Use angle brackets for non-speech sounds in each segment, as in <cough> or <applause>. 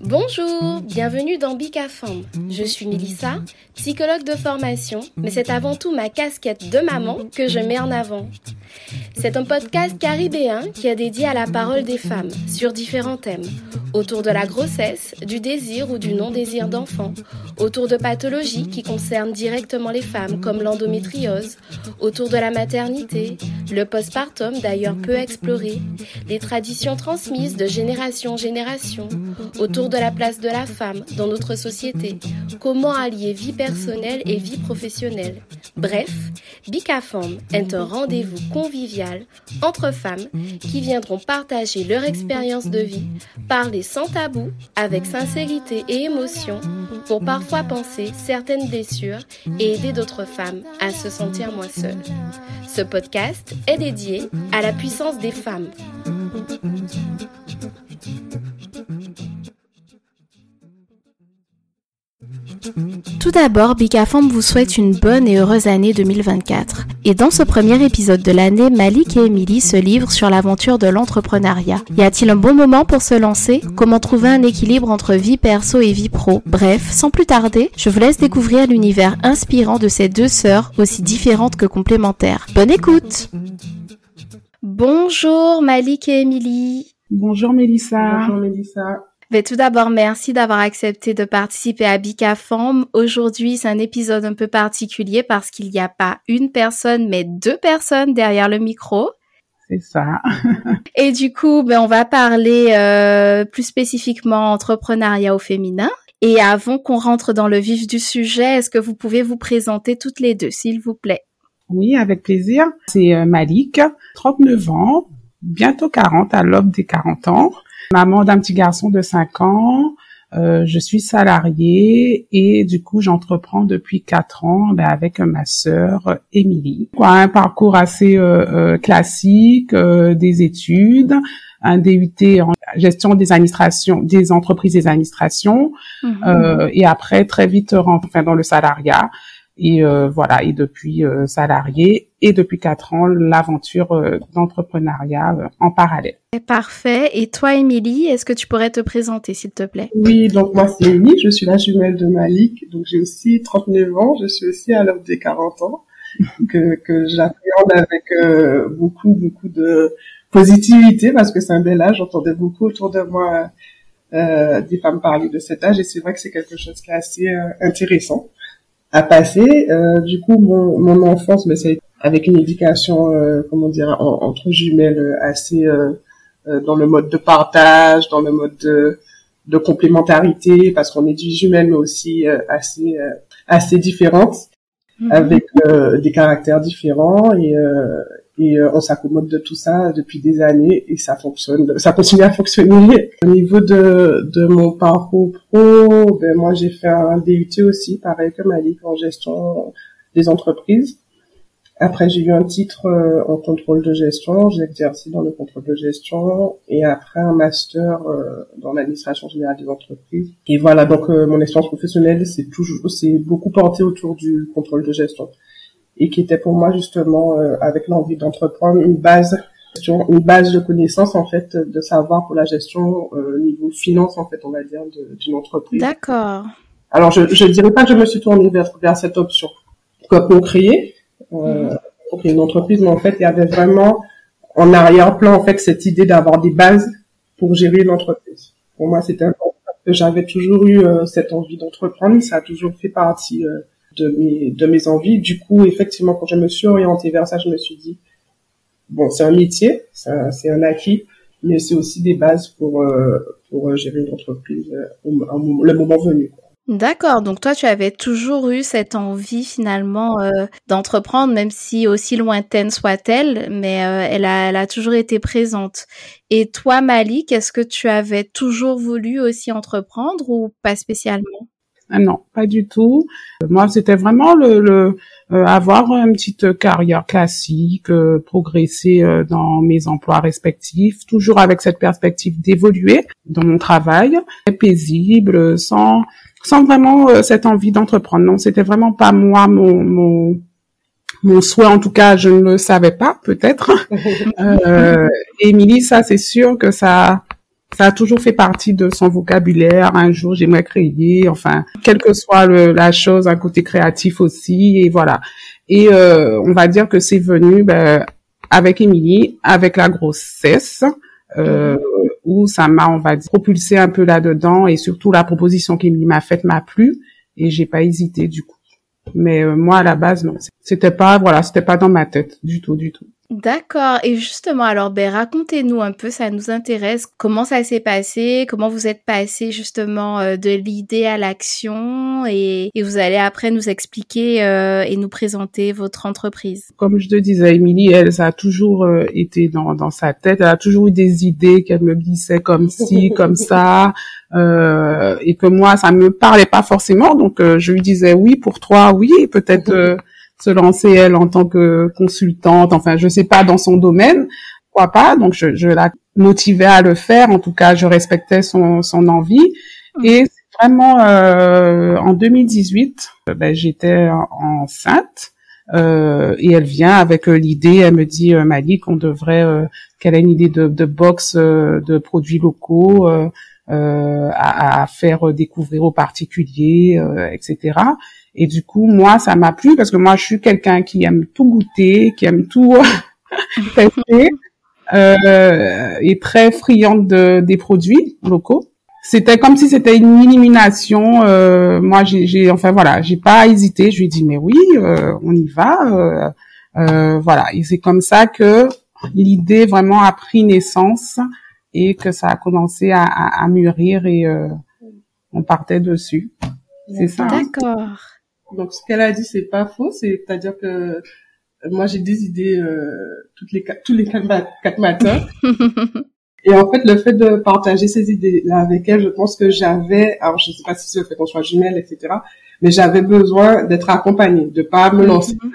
Bonjour, bienvenue dans Bicafam. Je suis Melissa, psychologue de formation, mais c'est avant tout ma casquette de maman que je mets en avant. C'est un podcast caribéen qui est dédié à la parole des femmes sur différents thèmes, autour de la grossesse, du désir ou du non-désir d'enfant, autour de pathologies qui concernent directement les femmes comme l'endométriose, autour de la maternité, le postpartum d'ailleurs peu exploré, les traditions transmises de génération en génération, autour de la place de la femme dans notre société, comment allier vie personnelle et vie professionnelle. Bref, Bicafam est un rendez-vous convivial entre femmes qui viendront partager leur expérience de vie, parler sans tabou, avec sincérité et émotion, pour parfois penser certaines blessures et aider d'autres femmes à se sentir moins seules. Ce podcast est dédié à la puissance des femmes. Tout d'abord, Bicafam vous souhaite une bonne et heureuse année 2024. Et dans ce premier épisode de l'année, Malik et Émilie se livrent sur l'aventure de l'entrepreneuriat. Y a-t-il un bon moment pour se lancer? Comment trouver un équilibre entre vie perso et vie pro? Bref, sans plus tarder, je vous laisse découvrir l'univers inspirant de ces deux sœurs aussi différentes que complémentaires. Bonne écoute Bonjour Malik et Émilie. Bonjour Mélissa. Bonjour Mélissa. Mais tout d'abord, merci d'avoir accepté de participer à Bicafam. Aujourd'hui, c'est un épisode un peu particulier parce qu'il n'y a pas une personne, mais deux personnes derrière le micro. C'est ça. <laughs> Et du coup, ben, on va parler euh, plus spécifiquement entrepreneuriat au féminin. Et avant qu'on rentre dans le vif du sujet, est-ce que vous pouvez vous présenter toutes les deux, s'il vous plaît? Oui, avec plaisir. C'est euh, Malik, 39 ans, bientôt 40, à l'aube des 40 ans maman d'un petit garçon de 5 ans. Euh, je suis salariée et du coup j'entreprends depuis quatre ans ben, avec ma sœur Émilie. Un parcours assez euh, euh, classique, des études, un DUT en gestion des administrations, des entreprises des administrations, mhm. et après très vite rentrer dans le salariat. Et euh, voilà, et depuis euh, salarié. Et depuis quatre ans, l'aventure euh, d'entrepreneuriat en parallèle. Parfait. Et toi, Émilie, est-ce que tu pourrais te présenter, s'il te plaît? Oui, donc moi, c'est Émilie, je suis la jumelle de Malik, donc j'ai aussi 39 ans, je suis aussi à l'heure des 40 ans, que, que j'appréhende avec beaucoup, beaucoup de positivité, parce que c'est un bel âge, j'entendais beaucoup autour de moi des femmes parler de cet âge, et c'est vrai que c'est quelque chose qui est assez intéressant à passer. Euh, du coup, mon, mon enfance, mais c'est avec une éducation, euh, comment dire, entre jumelles euh, assez euh, dans le mode de partage, dans le mode de, de complémentarité, parce qu'on est du jumelles, mais aussi assez assez différentes, mm-hmm. avec des caractères différents et et euh, on s'accommode de tout ça depuis des années et ça fonctionne, ça continue à fonctionner. Au niveau de, de mon parcours pro, ben moi j'ai fait un DUT aussi, pareil que Malik, en gestion des entreprises. Après j'ai eu un titre euh, en contrôle de gestion, j'ai exercé dans le contrôle de gestion et après un master euh, dans l'administration générale des entreprises. Et voilà, donc mon expérience professionnelle c'est toujours, c'est beaucoup porté autour du contrôle de gestion et qui était pour moi justement euh, avec l'envie d'entreprendre une base une base de connaissances en fait de savoir pour la gestion euh, niveau finance en fait on va dire d'une entreprise. D'accord. Alors je je dirais pas que je me suis tournée vers vers cette option quoi pour créer euh, mhm. pour créer une entreprise mais en fait il y avait vraiment en arrière-plan en fait cette idée d'avoir des bases pour gérer une entreprise. Pour moi c'était important que j'avais toujours eu euh, cette envie d'entreprendre ça a toujours fait partie euh, de mes de mes envies. Du coup, effectivement, quand je me suis orientée vers ça, je me suis dit bon, c'est un métier, c'est un acquis, mais c'est aussi des bases pour euh, pour gérer une entreprise euh, le moment venu. D'accord, donc toi tu avais toujours eu cette envie finalement euh, d'entreprendre, même si aussi lointaine soit-elle, mais elle, a, elle a toujours été présente. Et toi Malik, est-ce que tu avais toujours voulu aussi entreprendre ou pas spécialement? Non, pas du tout. Moi, c'était vraiment le, le euh, avoir une petite carrière classique, euh, progresser euh, dans mes emplois respectifs, toujours avec cette perspective d'évoluer dans mon travail, paisible, sans sans vraiment cette envie d'entreprendre. Non, c'était vraiment pas moi mon mon mon souhait, en tout cas, je ne le savais pas, peut-être. <laughs> euh, Émilie, ça, c'est sûr que ça, ça a toujours fait partie de son vocabulaire. Un jour, j'aimerais créer, enfin, quelle que soit le, la chose, un côté créatif aussi, et voilà. Et euh, on va dire que c'est venu ben, avec Émilie, avec la grossesse, euh, où ça m'a, on va dire, propulsé un peu là-dedans, et surtout la proposition qu'Émilie m'a faite m'a plu, et j'ai pas hésité du coup. Mais euh, moi, à la base, non, c'était pas, voilà, c'était pas dans ma tête du tout, du tout. D'accord. Et justement, alors, ben, racontez-nous un peu, ça nous intéresse. Comment ça s'est passé? Comment vous êtes passé justement euh, de l'idée à l'action? Et, et, vous allez après nous expliquer euh, et nous présenter votre entreprise. Comme je te disais, Émilie, elle, ça a toujours euh, été dans, dans sa tête. Elle a toujours eu des idées qu'elle me glissait comme ci, <laughs> comme ça. Euh, et que moi, ça me parlait pas forcément. Donc, je lui disais oui pour toi, oui, peut-être <laughs> se lancer elle en tant que consultante, enfin je sais pas dans son domaine, pourquoi pas. Donc je, je la motivais à le faire. En tout cas, je respectais son, son envie. Mmh. Et vraiment euh, en 2018, euh, ben, j'étais enceinte. Euh, et elle vient avec euh, l'idée, elle me dit euh, Malik, on devrait, euh, qu'elle a une idée de, de box de produits locaux à, à, faire découvrir aux particuliers, etc. Et du coup, moi, ça m'a plu parce que moi, je suis quelqu'un qui aime tout goûter, qui aime tout <laughs> tester, euh, et très friande de, des produits locaux. C'était comme si c'était une élimination. Euh, moi, j'ai, enfin voilà, j'ai pas hésité. Je lui ai dit mais oui, euh, on y va. Euh, euh, voilà, et c'est comme ça que l'idée vraiment a pris naissance et que ça a commencé à, à, à mûrir et euh, on partait dessus. C'est ça. Hein. D'accord. Donc ce qu'elle a dit c'est pas faux, c'est-à-dire que euh, moi j'ai des idées euh, toutes les tous les quatre, matins. <laughs> Et en fait, le fait de partager ces idées-là avec elle, je pense que j'avais, alors je sais pas si c'est le fait qu'on soit jumelles, etc., mais j'avais besoin d'être accompagnée, de pas me lancer. Mm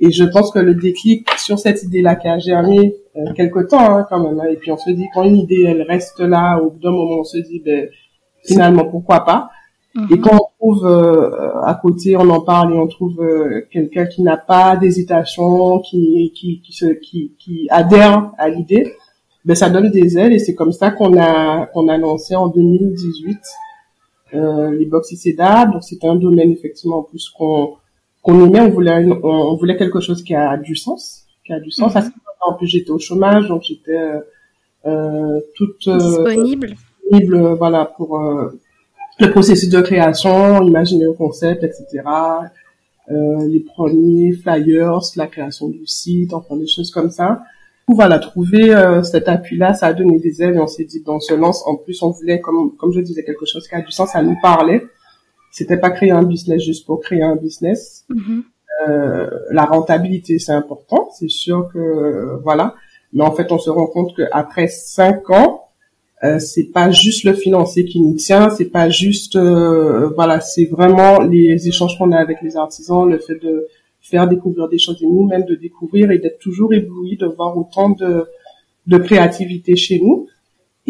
Et je pense que le déclic sur cette idée-là qui a germé euh, quelque temps hein, quand même, hein, et puis on se dit quand une idée elle reste là, au bout d'un moment on se dit ben finalement pourquoi pas. Et quand on trouve euh, à côté, on en parle et on trouve euh, quelqu'un qui n'a pas d'hésitation, qui qui qui, se, qui qui adhère à l'idée, ben ça donne des ailes et c'est comme ça qu'on a qu'on a lancé en 2018 euh, les box ICEDA. Donc c'est un domaine effectivement en plus qu'on qu'on aimait, on voulait on, voulait quelque chose qui a du sens, qui a du sens. Mm En plus j'étais au chômage, donc j'étais euh, toute disponible. disponible, voilà pour le processus de création, imaginer le concept, etc. Euh, les premiers flyers, la création du site, enfin des choses comme ça. Voilà, trouver euh, cet appui-là, ça a donné des ailes et on s'est dit, dans ce lance, en plus, on voulait, comme, comme je disais, quelque chose qui a du sens, ça nous parlait. C'était pas créer un business juste pour créer un business. Mm-hmm. euh, la rentabilité, c'est important, c'est sûr que, voilà. Mais en fait, on se rend compte qu'après cinq ans, euh, c'est pas juste le financier qui nous tient, c'est pas juste euh, voilà, c'est vraiment les échanges qu'on a avec les artisans, le fait de faire découvrir des choses et nous-mêmes de découvrir et d'être toujours ébloui de voir autant de de créativité chez nous.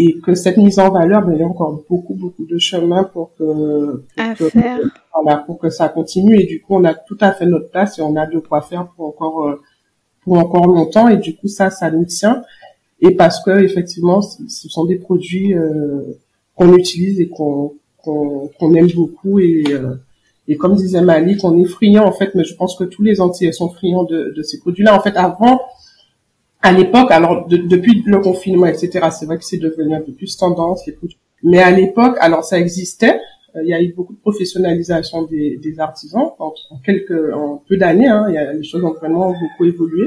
Et que cette mise en valeur, ben, il y a encore beaucoup beaucoup de chemin pour que, pour que faire. voilà pour que ça continue. Et du coup on a tout à fait notre place et on a de quoi faire pour encore euh, pour encore longtemps. Et du coup ça ça nous tient et parce que effectivement, ce sont des produits euh, qu'on utilise et qu'on qu'on aime beaucoup et euh, et comme disait Malik, on est friand en fait, mais je pense que tous les Antillais sont friands de, de ces produits-là. En fait, avant, à l'époque, alors depuis le confinement, etc., c'est vrai que c'est devenu un peu plus tendance les produits. Mais à l'époque, alors ça existait. Euh, il y a eu beaucoup de professionnalisation des, des artisans en, quelques, en peu d'années. Hein, les choses ont vraiment beaucoup évolué.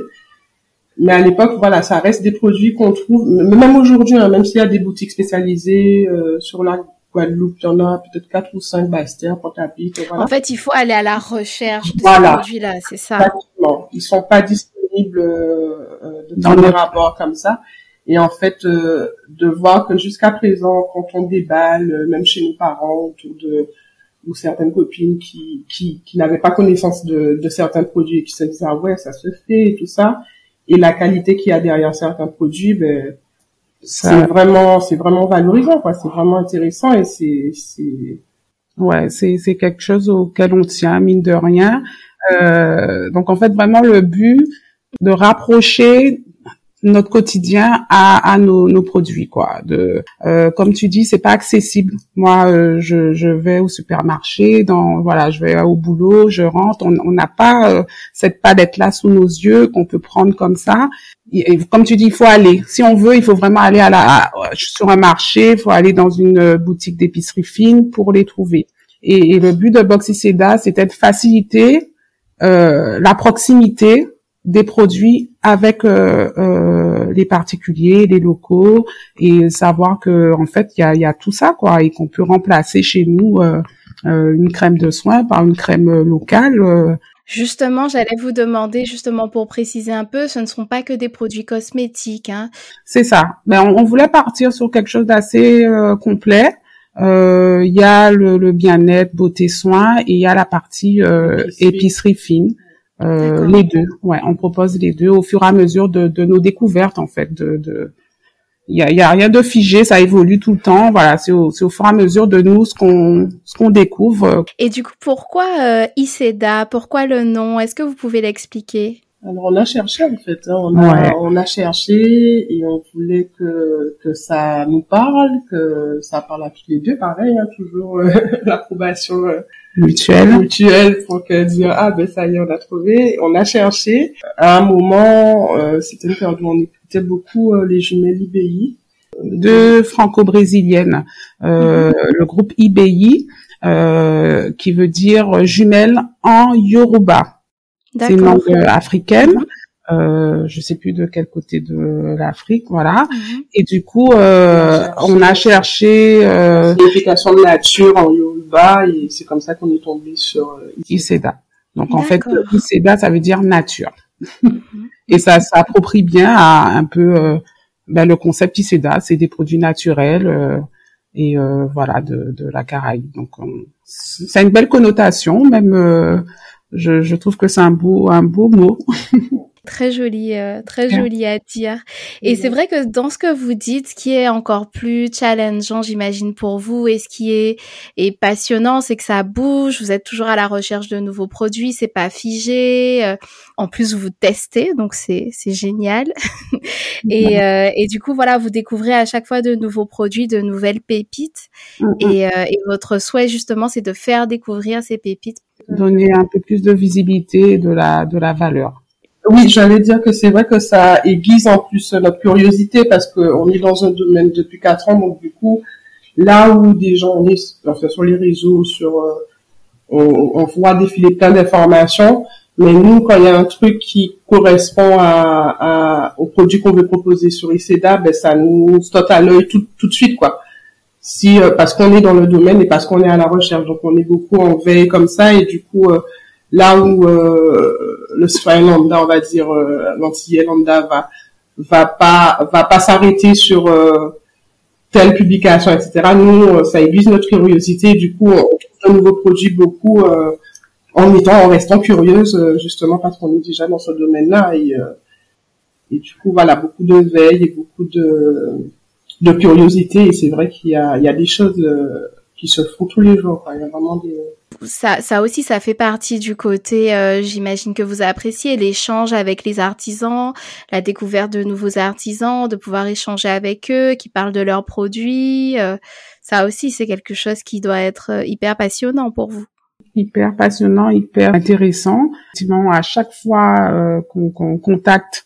Mais à l'époque, voilà, ça reste des produits qu'on trouve, même aujourd'hui, hein, même s'il y a des boutiques spécialisées euh, sur la Guadeloupe, il y en a peut-être quatre ou cinq Bastia, Pointe-à-Pitre, voilà. En fait, il faut aller à la recherche de ces produits-là, c'est ça. Exactement. Ils sont pas disponibles euh, euh dans les rapports comme ça. Et en fait, euh, de voir que jusqu'à présent, quand on déballe, même chez nos parents, autour de ou certaines copines qui qui, qui n'avaient pas connaissance de, de certains produits et qui se disaient ah ouais ça se fait et tout ça et la qualité qu'il y a derrière certains produits, ben, c'est vraiment, c'est vraiment valorisant, quoi. C'est vraiment intéressant et c'est, c'est, ouais, c'est, c'est quelque chose auquel on tient, mine de rien. Euh, donc en fait vraiment le but de rapprocher notre quotidien à, à nos, nos, produits quoi. De euh, comme tu dis c'est pas accessible. Moi euh, je, je vais au supermarché dans voilà je vais au boulot je rentre. On n'a pas euh, cette palette là sous nos yeux qu'on peut prendre comme ça. Et, comme tu dis il faut aller. Si on veut il faut vraiment aller à la sur un marché il faut aller dans une boutique d'épicerie fine pour les trouver. Et, et le but de Boxy Seda c'était de faciliter la proximité des produits avec euh, euh, les particuliers, les locaux, et savoir que en fait il y a, y a, tout ça quoi, et qu'on peut remplacer chez nous euh, euh une crème de soin par une crème locale. Euh. Justement, j'allais vous demander, justement pour préciser un peu, ce ne sont pas que des produits cosmétiques. Hein. C'est ça. Mais ben, on, on, voulait partir sur quelque chose d'assez complet. Il y a le, le bien-être, beauté, soin, et il y a la partie épicerie fine. Euh, les deux, ouais, on propose les deux au fur et à mesure de, de nos découvertes en fait. De, de... Il y a, y a, rien de figé, ça évolue tout le temps. Voilà, c'est au, au, fur et à mesure de nous ce qu'on ce qu'on découvre. Et du coup, pourquoi euh, Iseda? Pourquoi le nom? Est-ce que vous pouvez l'expliquer? Alors on a cherché en fait, hein. on, a, on a cherché et on voulait que que ça nous parle, que ça parle à tous les deux, pareil, hein, toujours euh, <laughs> l'approbation euh, mutuelle, mutuelle pour que dire ah ben ça y est on a trouvé. On a cherché. À un moment, euh, c'était une période où on écoutait beaucoup les jumelles IBI, deux franco-brésiliennes, mm-hmm. le groupe IBI qui veut dire jumelles en yoruba. C'est une langue euh, africaine. Euh, je sais plus de quel côté de l'Afrique, voilà. Mhm. Et du coup, euh, on a cherché euh, signification de nature en Yoruba et c'est comme ça qu'on est tombé sur euh, Iseda. Donc en fait, Iseda, ça veut dire nature. Mhm. et ça s'approprie bien à un peu euh, ben, le concept Iseda, c'est des produits naturels et voilà de, de la Caraïbe. Donc c'est une belle connotation, même je, je trouve que c'est un beau, un beau mot. <laughs> Très joli, euh, très joli à dire. Et c'est vrai que dans ce que vous dites, ce qui est encore plus challengeant, j'imagine pour vous, et ce qui est, est passionnant, c'est que ça bouge. Vous êtes toujours à la recherche de nouveaux produits, c'est pas figé. Euh, en plus, vous testez, donc c'est c'est génial. <laughs> et euh, et du coup, voilà, vous découvrez à chaque fois de nouveaux produits, de nouvelles pépites. Et, et votre souhait justement, c'est de faire découvrir ces pépites donner un peu plus de visibilité de la de la valeur. Oui, j'allais dire que c'est vrai que ça aiguise en plus notre curiosité parce qu'on est dans un domaine depuis quatre ans, donc du coup, là où des gens, on est sur les réseaux, sur, euh, on, on, voit défiler plein d'informations, mais nous, quand il y a un truc qui correspond à, à au produit qu'on veut proposer sur ICEDA, ben ça nous saute à l'œil tout, tout de suite, quoi. Si euh, parce qu'on est dans le domaine et parce qu'on est à la recherche donc on est beaucoup en veille comme ça et du coup euh, là où euh, le citoyen lambda on va dire l'antillais lambda va va pas va pas s'arrêter sur telle publication etc nous ça aiguise notre curiosité. Du coup on trouve de nouveaux produits beaucoup en étant en restant curieuse justement parce qu'on est déjà dans ce domaine là et et du coup voilà beaucoup de veille et beaucoup de de curiosité. Et c'est vrai qu'il y a, il y a des choses euh, qui se font tous les jours. Il y a vraiment des ça, ça aussi, ça fait partie du côté, euh, j'imagine que vous appréciez l'échange avec les artisans, la découverte de nouveaux artisans, de pouvoir échanger avec eux, qui parlent de leurs produits. Euh, ça aussi, c'est quelque chose qui doit être hyper passionnant pour vous. Hyper passionnant, hyper intéressant. Effectivement, à chaque fois qu'on contacte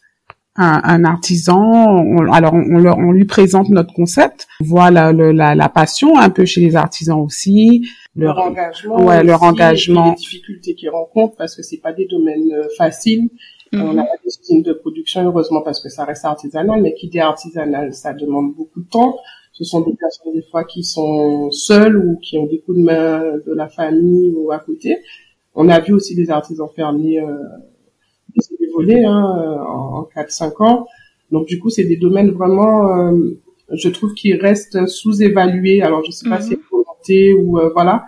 un, un artisan, alors on, on, lui présente notre concept, on voit la, la, la, passion un peu chez les artisans aussi, leur, engagement, ouais, leur engagement, les difficultés qu'ils rencontrent parce que c'est pas des domaines euh, faciles. On n'a mhm. pas des usines de production heureusement parce que ça reste artisanal, mais qui dit artisanal, ça demande beaucoup de temps. Ce sont des personnes des fois qui sont seules ou qui ont des coups de main de la famille ou à côté. On a vu aussi des artisans fermiers euh, hein, en 4-5 ans. Donc du coup, c'est des domaines vraiment, euh, je trouve, qui restent sous-évalués. Alors je sais pas si c'est volonté ou euh, voilà.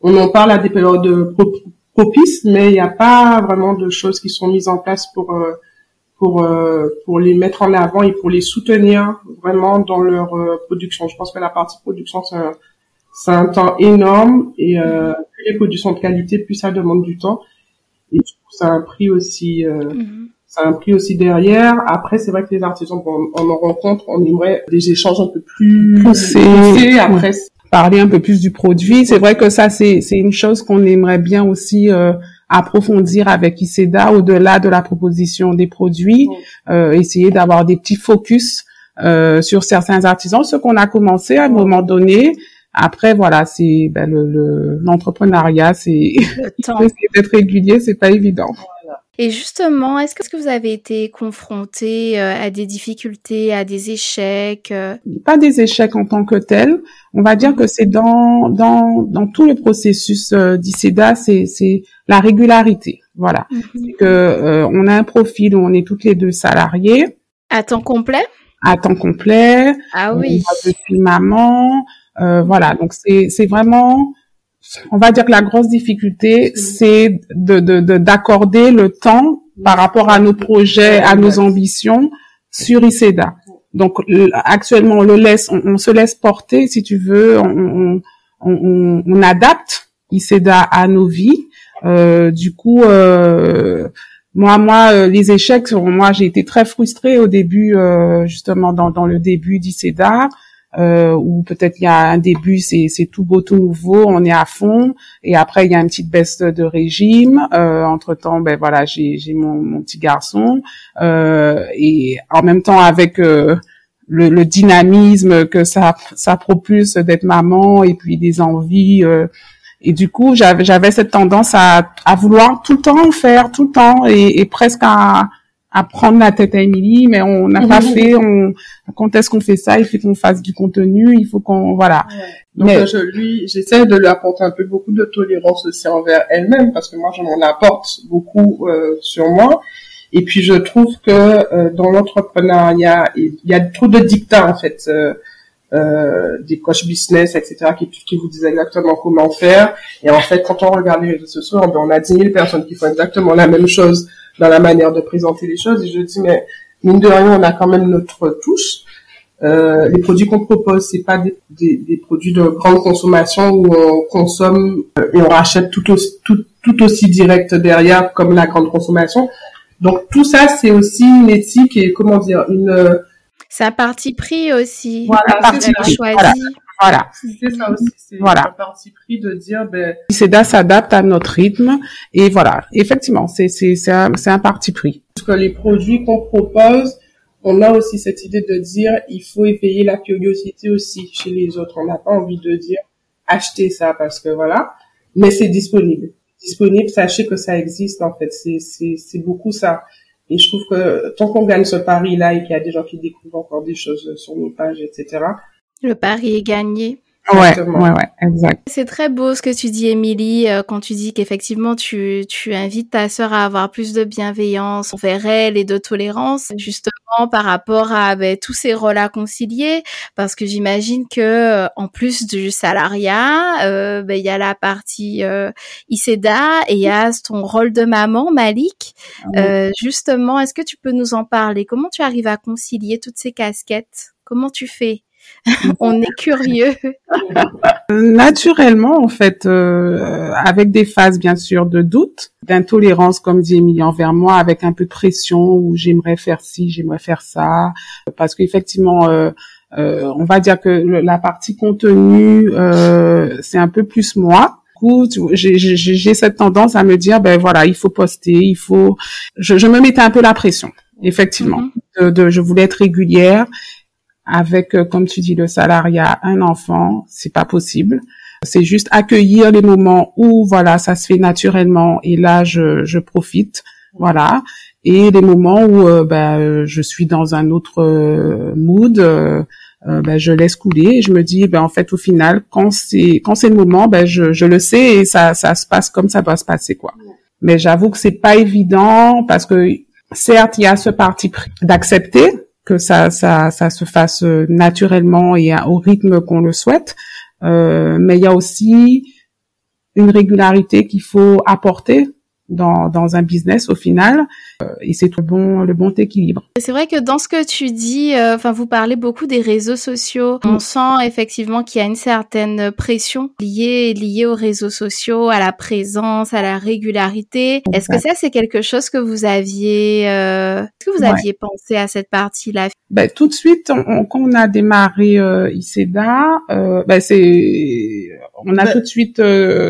On en parle à des périodes propices, mais il n'y a pas vraiment de choses qui sont mises en place pour euh, pour pour les mettre en avant et pour les soutenir vraiment dans leur production. Je pense que la partie production c'est un, c'est un temps énorme et plus les produits sont de qualité, plus ça demande du temps. Et ça a un prix aussi. Euh, mhm. Ça a un prix aussi derrière. Après, c'est vrai que les artisans, on, on en rencontre, on aimerait des échanges un peu plus poussés. Après, parler un peu plus du produit. C'est vrai que ça, c'est c'est une chose qu'on aimerait bien aussi euh, approfondir avec ICEDA au-delà de la proposition des produits, euh, essayer d'avoir des petits focus euh, sur certains artisans, ce qu'on a commencé à un moment donné. Après, voilà, c'est ben, l'entrepreneuriat, le, <laughs> c'est d'être régulier, c'est pas évident. Et justement, est-ce que vous avez été confronté euh, à des difficultés, à des échecs euh? Pas des échecs en tant que tels. On va dire que c'est dans dans dans tout le processus euh, d'ICEDA, c'est c'est la régularité. Voilà, mhm. que on a un profil où on est toutes les deux salariés. À temps complet? À temps complet. Ah oui. Je suis maman. Voilà, donc c'est vraiment on va dire que la grosse difficulté, c'est de d'accorder le temps par rapport à nos projets, à nos ambitions sur ICEDA. Donc actuellement, on le laisse, on, se laisse porter, si tu veux, on, on, on adapte ICEDA à nos vies. Euh, du coup, euh, moi, moi, euh, les échecs, moi, j'ai été très frustrée au début, justement dans, dans le début d'ICEDA euh, ou peut-être il y a un début, c'est, c'est tout beau, tout nouveau, on est à fond, et après il y a une petite baisse de régime. Euh, entre temps, ben voilà, j'ai, j'ai mon, mon petit garçon, euh, et en même temps avec euh, le, le, dynamisme que ça, ça propulse d'être maman, et puis des envies. Euh, et du coup, j'avais, j'avais cette tendance à, à vouloir tout le temps faire, tout le temps, et, et presque à à prendre la tête à Émilie, mais on n'a pas fait. On, quand est-ce qu'on fait ça? Il faut qu'on fasse du contenu. Il faut qu'on voilà. Donc je lui, j'essaie de lui apporter un peu beaucoup de tolérance aussi envers elle-même parce que moi je m'en apporte beaucoup euh, sur moi. Et puis je trouve que euh, dans l'entrepreneuriat, il y a trop de dictats en fait. Euh, euh, des coachs business, etc., qui, qui vous disent exactement comment faire. Et en fait, quand on regarde les réseaux sociaux, on a 10 000 personnes qui font exactement la même chose dans la manière de présenter les choses. Et je dis, mais mine de rien, on a quand même notre touche. Euh, les produits qu'on propose, c'est pas des, des, des, produits de grande consommation où on consomme euh, et on rachète tout aussi, tout, tout aussi direct derrière comme la grande consommation. Donc tout ça, c'est aussi une éthique et comment dire une. C'est un parti pris aussi. Voilà, c'est choisi. Voilà. C'est ça aussi, c'est voilà. un parti pris de dire, ben... CEDA s'adapte à notre rythme, et voilà. Effectivement, c'est, c'est, c'est un, c'est un parti pris. Parce que les produits qu'on propose, on a aussi cette idée de dire, il faut éveiller la curiosité aussi chez les autres. On n'a pas envie de dire, achetez ça parce que voilà. Mais c'est disponible. Disponible, sachez que ça existe, en fait. C'est, c'est, c'est beaucoup ça. Et je trouve que tant qu'on gagne ce pari-là et qu'il y a des gens qui découvrent encore des choses sur nos pages, etc., le pari est gagné. Ouais, ouais, ouais, exact. C'est très beau ce que tu dis, Émilie, euh, quand tu dis qu'effectivement tu, tu invites ta sœur à avoir plus de bienveillance envers elle et de tolérance, justement par rapport à ben, tous ces rôles à concilier, parce que j'imagine que euh, en plus du salariat, euh, ben, il y a la partie euh, ICEDA et il y a ton rôle de maman, Malik. Ah justement, est-ce que tu peux nous en parler? Comment tu arrives à concilier toutes ces casquettes? Comment tu fais? <laughs> on est curieux. Naturellement, en fait, euh, avec des phases bien sûr de doute, d'intolérance, comme dit Émilie envers moi, avec un peu de pression où j'aimerais faire ci, j'aimerais faire ça, parce qu'effectivement, euh, euh, on va dire que la partie contenu, c'est un peu plus moi j'ai cette tendance à me dire ben voilà il faut poster il faut je, me mettais un peu la pression effectivement mm-hmm. de, je voulais être régulière avec, euh, comme tu dis, le salariat, un enfant, c'est pas possible. C'est juste accueillir les moments où, voilà, ça se fait naturellement et là, je, je profite, voilà. Et les moments où, euh, ben, je suis dans un autre euh, mood, ben, je laisse couler et je me dis, ben, en fait, au final, quand c'est quand c'est le moment, ben, je, je le sais et ça, ça se passe comme ça doit se passer, quoi. Mais j'avoue que c'est pas évident parce que certes, il y a ce parti d'accepter, que ça, ça, ça se fasse euh, naturellement et au rythme qu'on le souhaite. Euh, mais il y a aussi une régularité qu'il faut apporter dans, dans un business au final. Euh, et c'est le bon, le bon équilibre. C'est vrai que dans ce que tu dis, euh, enfin, vous parlez beaucoup des réseaux sociaux. On sent effectivement qu'il y a une certaine pression liée, liée aux réseaux sociaux, à la présence, à la régularité. Est-ce que ça, c'est quelque chose que vous aviez, euh, est-ce que vous aviez pensé à cette partie-là? Ben, tout de suite, on, quand on a démarré euh, ICEDA, euh, ben, c'est, on a tout de suite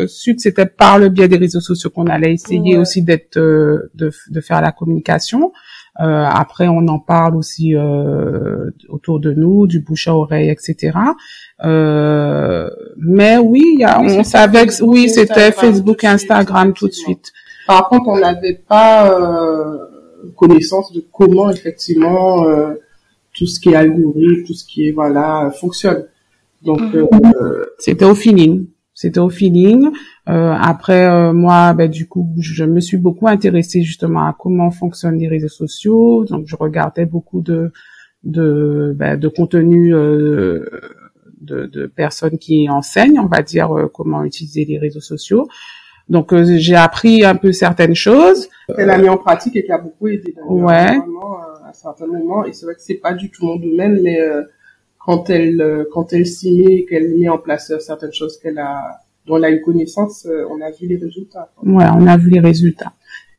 su que c'était par le biais des réseaux sociaux qu'on allait essayer aussi d'être, de, de faire la communication. Euh, après, on en parle aussi euh, autour de nous, du bouche à oreille, etc. Euh, mais oui, y a, on savait que oui, c'était Facebook et Instagram tout de suite. Par contre, on n'avait pas euh, connaissance de comment effectivement euh, tout ce qui est algorithme, tout ce qui est voilà fonctionne. Donc mhm. c'était au feeling c'était au feeling. Euh, après, euh, moi, ben, du coup, je me suis beaucoup intéressée justement à comment fonctionnent les réseaux sociaux. Donc, je regardais beaucoup de de, ben, de contenu euh, de, de, personnes qui enseignent, on va dire, euh, comment utiliser les réseaux sociaux. Donc, euh, j'ai appris un peu certaines choses. Elle a mis en pratique et qui a beaucoup aidé. Ouais. à certains moments. Et c'est vrai que c'est pas du tout mon domaine, mais quand elle euh, quand elle s'y met, qu'elle met en place euh, certaines choses qu'elle a dont elle a eu connaissance, euh, on a vu les résultats. Ouais, on a vu les résultats.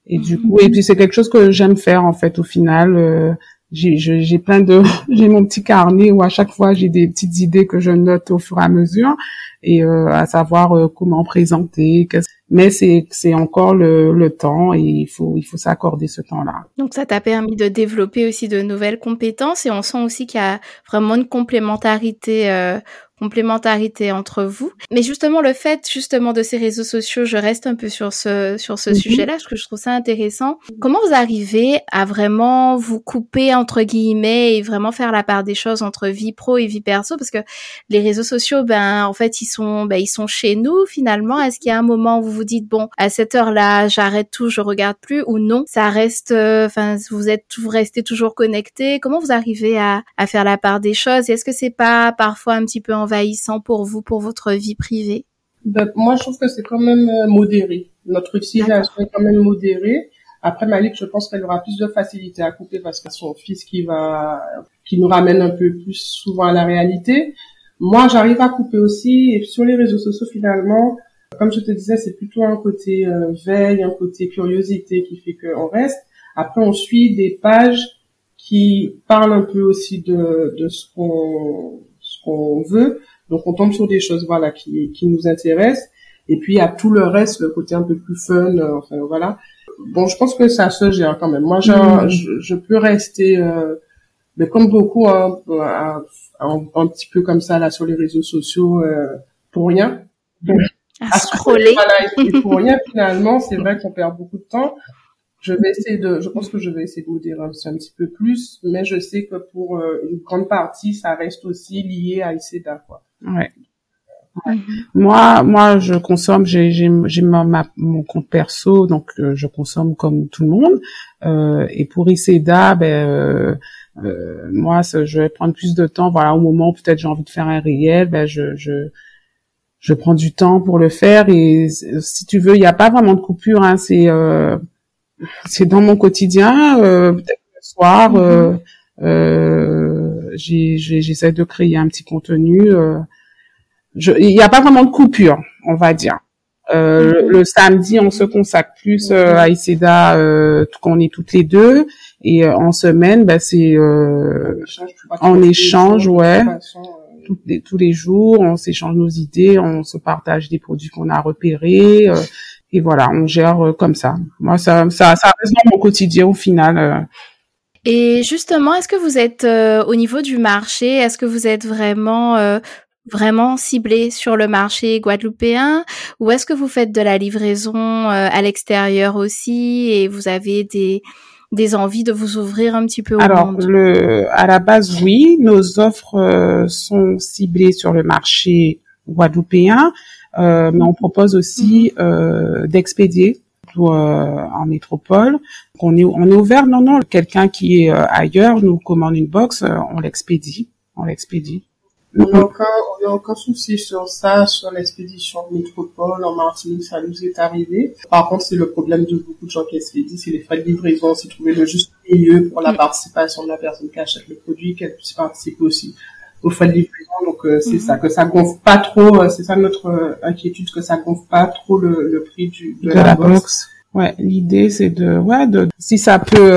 Et du coup, et puis c'est quelque chose que j'aime faire en fait. Au final, j'ai j'ai plein de <laughs> j'ai mon petit carnet où à chaque fois j'ai des petites idées que je note au fur et à mesure et à savoir comment présenter mais c'est c'est encore le, le temps et il faut il faut s'accorder ce temps-là. Donc ça t'a permis de développer aussi de nouvelles compétences et on sent aussi qu'il y a vraiment une complémentarité euh, complémentarité entre vous. Mais justement, le fait justement de ces réseaux sociaux, je reste un peu sur ce sur ce mhm. sujet-là parce que je trouve ça intéressant. Comment vous arrivez à vraiment vous couper entre guillemets et vraiment faire la part des choses entre vie pro et vie perso? Parce que les réseaux sociaux, ben en fait, ils sont ben ils sont chez nous finalement. Est-ce qu'il y a un moment où vous vous dites bon à cette heure-là, j'arrête tout, je regarde plus ou non? Ça reste, euh, enfin vous êtes vous restez toujours connecté. Comment vous arrivez à à faire la part des choses? Est-ce que c'est pas parfois un petit peu en pour vous, pour votre vie privée? Ben, Moi, je trouve que c'est quand même euh, modéré. Notre utilisation est quand même modérée. Après, Malik, je pense qu'elle aura plus de facilité à couper parce que son fils qui va, qui nous ramène un peu plus souvent à la réalité. Moi, j'arrive à couper aussi. Et sur les réseaux sociaux, finalement, comme je te disais, c'est plutôt un côté euh, veille, un côté curiosité qui fait qu'on reste. Après, on suit des pages qui parlent un peu aussi de ce qu'on qu'on veut. Donc on tombe sur des choses voilà qui, qui nous intéressent. Et puis à tout le reste, le côté un peu plus fun, euh, enfin voilà. Bon, je pense que ça se gère quand même. Moi, mm. je, je, peux rester, euh, mais comme beaucoup, hein, un, un, petit peu comme ça là sur les réseaux sociaux euh, pour rien. à scroller. Voilà, pour rien finalement, c'est vrai qu'on perd beaucoup de temps je vais essayer de, je pense que je vais essayer de modérer un, un petit peu plus, mais je sais que pour euh, une grande partie, ça reste aussi lié à ICEDA, quoi. Ouais. Mhm. Moi, moi, je consomme. J'ai, j'ai, j'ai ma, mon compte perso, donc euh, je consomme comme tout le monde. Euh, et pour ICEDA, ben, euh, euh, moi, je vais prendre plus de temps. Voilà, au moment où peut-être j'ai envie de faire un réel, ben, je, je, je prends du temps pour le faire. Et si tu veux, il n'y a pas vraiment de coupure. Hein, c'est c'est dans mon quotidien. Euh, peut-être le soir, euh, mhm. euh, j'essaie de créer un petit contenu. Euh, il n'y a pas vraiment de coupure, on va dire. Euh, mhm. le, samedi, on se consacre plus euh, à ICEDA euh, quand on est toutes les deux. Et en semaine, bah, c'est en échange, ouais. Tous les, tous les jours, on s'échange nos idées, on se partage des produits qu'on a repérés et voilà, on gère euh, comme ça. Moi, ça, ça, ça reste dans mon quotidien au final. Euh. Et justement, est-ce que vous êtes euh, au niveau du marché Est-ce que vous êtes vraiment vraiment ciblé sur le marché guadeloupéen ou est-ce que vous faites de la livraison à l'extérieur aussi et vous avez des des envies de vous ouvrir un petit peu au Alors, le, à la base, oui, nos offres sont ciblées sur le marché guadeloupéen. Euh, mais on propose aussi euh, d'expédier euh, en métropole. On est, on est ouvert, non, non, quelqu'un qui est ailleurs nous commande une box, on l'expédie, on l'expédie. On a encore, il n'y a aucun souci sur ça, sur l'expédition métropole en Martinique, ça nous est arrivé. Par contre, c'est le problème de beaucoup de gens qui expédient, c'est les frais de livraison, c'est trouver le juste milieu pour la mm. participation de la personne qui achète le produit, qu'elle puisse participer aussi aux frais de livraison. Donc euh, c'est ça, que ça gonfle pas trop, euh, c'est ça notre euh, inquiétude, que ça gonfle pas trop le, le prix du, de, la, box. Ouais, l'idée c'est de, ouais, de si ça peut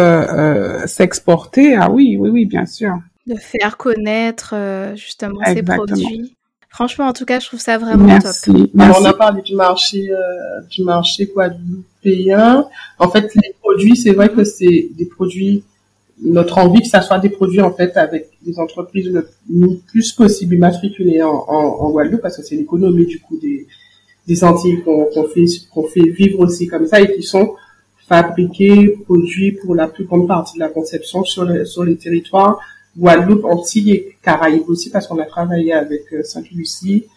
s'exporter, ah oui, oui, oui, bien sûr de faire connaître euh, justement ces produits. Franchement, en tout cas, je trouve ça vraiment top. Alors, on a parlé du marché euh, du marché guadeloupéen. En fait, les produits, c'est vrai que c'est des produits. Notre envie que ça soit des produits en fait avec des entreprises le plus possible immatriculées en, en, en Guadeloupe parce que c'est l'économie du coup des des Antilles qu'on fait qu'on fait vivre aussi comme ça et qui sont fabriqués, produits pour la plus grande partie de la conception sur sur les territoires Guadeloupe, Antilles et Caraïbes aussi, parce qu'on a travaillé avec euh, Sainte-Lucie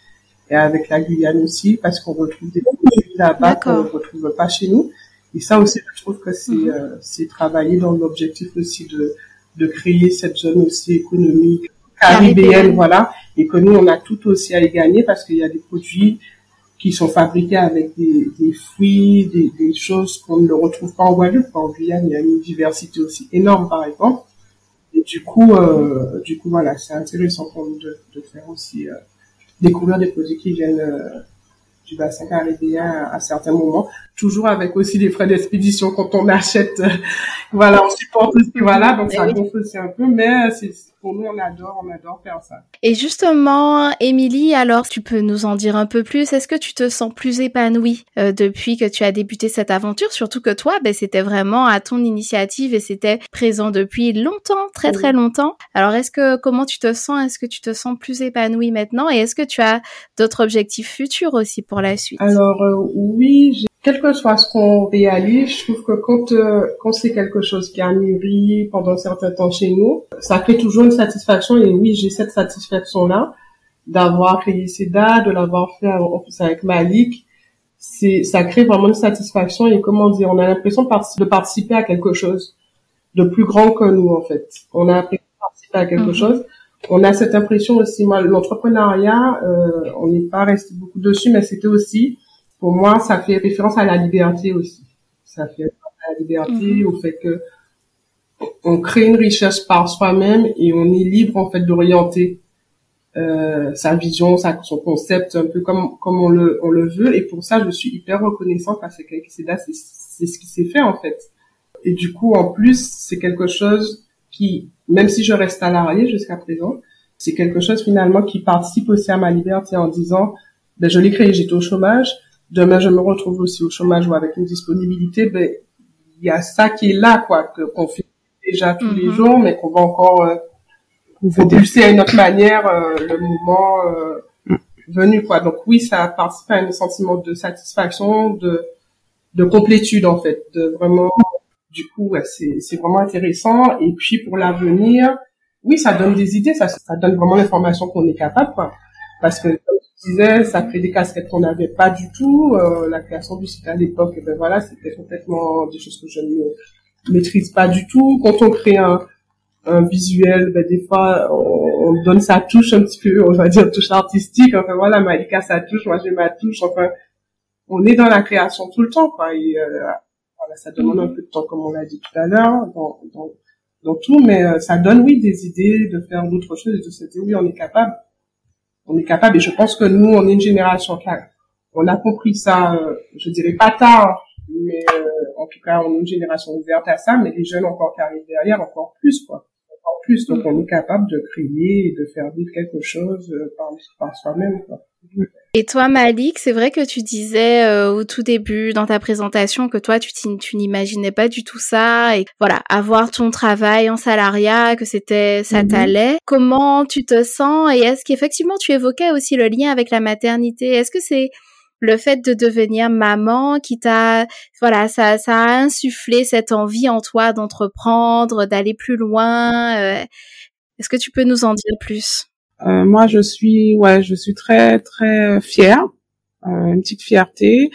et avec la Guyane aussi, parce qu'on retrouve des produits là-bas qu'on ne retrouve pas chez nous. Et ça aussi, je trouve que c'est mhm. euh, c'est travailler dans l'objectif aussi de, de créer cette zone aussi économique caribéenne, voilà, et que nous, on a tout aussi à y gagner parce qu'il y a des produits qui sont fabriqués avec des, des fruits, des, des choses qu'on ne retrouve pas en Guadeloupe. En Guyane, il y a une diversité aussi énorme, par exemple. Et du coup, euh, du coup, voilà, c'est intéressant pour nous de, de faire aussi euh, découvrir des produits qui viennent euh, du bassin caribéen à, certains moments, toujours avec aussi des frais d'expédition quand on <laughs> achète. voilà, on supporte aussi, voilà, donc ça gonfle aussi un peu, mais c'est pour nous, on adore, on adore faire ça. Et justement, Émilie, alors tu peux nous en dire un peu plus? Est-ce que tu te sens plus épanouie euh, depuis que tu as débuté cette aventure? Surtout que toi, ben, c'était vraiment à ton initiative et c'était présent depuis longtemps, très très longtemps. Alors, est-ce que comment tu te sens? Est-ce que tu te sens plus épanouie maintenant? Et est-ce que tu as d'autres objectifs futurs aussi pour la suite? Alors euh, oui, quel que soit ce qu'on réalise, je trouve que quand, euh, quand c'est quelque chose qui a mûri pendant un certain temps chez nous, ça crée toujours une satisfaction. Et oui, j'ai cette satisfaction-là d'avoir créé SEDA, de l'avoir fait en plus avec Malik. C'est, ça crée vraiment une satisfaction et comment dire, on a l'impression de, participer à quelque chose de plus grand que nous en fait. On a l'impression de participer à quelque mhm. chose. On a cette impression aussi, moi, l'entrepreneuriat, euh, on n'est pas resté beaucoup dessus, mais c'était aussi pour moi, ça fait référence à la liberté aussi. Ça fait référence à la liberté, mhm. au fait que on crée une richesse par soi-même et on est libre en fait d'orienter euh, sa vision, sa, son concept un peu comme comme on le on le veut. Et pour ça, je suis hyper reconnaissante parce que c'est là, c'est c'est ce qui s'est fait en fait. Et du coup, en plus, c'est quelque chose qui, même si je reste à l'arrière jusqu'à présent, c'est quelque chose finalement qui participe aussi à ma liberté en disant, ben je l'ai créé, j'étais au chômage, demain je me retrouve aussi au chômage ou avec une disponibilité, ben il y a ça qui est là quoi que qu'on fait déjà tous les mhm. jours, mais qu'on va encore euh, propulser à une autre manière euh, le mouvement euh, venu quoi. Donc oui, ça participe à un sentiment de satisfaction, de de complétude en fait, de vraiment du coup c'est c'est vraiment intéressant. Et puis pour l'avenir, oui, ça donne des idées, ça ça donne vraiment l'information qu'on est capable quoi. Parce que disais, ça crée des casquettes qu'on n'avait pas du tout. Euh, la création du site à l'époque, ben voilà, c'était complètement des choses que je ne maîtrise pas du tout. Quand on crée un, un visuel, ben des fois, on, donne sa touche un petit peu, on va dire touche artistique. Enfin voilà, Malika sa touche, moi j'ai ma touche. Enfin, on est dans la création tout le temps, quoi. Et euh, voilà, ça demande un peu de temps, comme on l'a dit tout à l'heure, dans, dans, dans tout, mais euh, ça donne oui des idées de faire d'autres choses et de se dire oui, on est capable on est capable. Et je pense que nous, on est une génération qui a, on a compris ça, euh, je dirais pas tard, mais euh, en tout cas, on est une génération ouverte à ça, mais les jeunes encore qui arrivent derrière, encore plus, quoi. Encore plus. Donc, on est capable de créer et de faire vivre quelque chose euh, par, par soi-même, quoi. Et toi, Malik, c'est vrai que tu disais euh, au tout début dans ta présentation que toi, tu, tu n'imaginais pas du tout ça et voilà, avoir ton travail en salariat, que c'était ça mhm. t'allait. Comment tu te sens et est-ce qu'effectivement tu évoquais aussi le lien avec la maternité? Est-ce que c'est le fait de devenir maman qui t'a voilà ça ça a insufflé cette envie en toi d'entreprendre d'aller plus loin euh, est-ce que tu peux nous en dire plus? Euh, moi, je suis, ouais, je suis très très fière, euh, une petite fierté,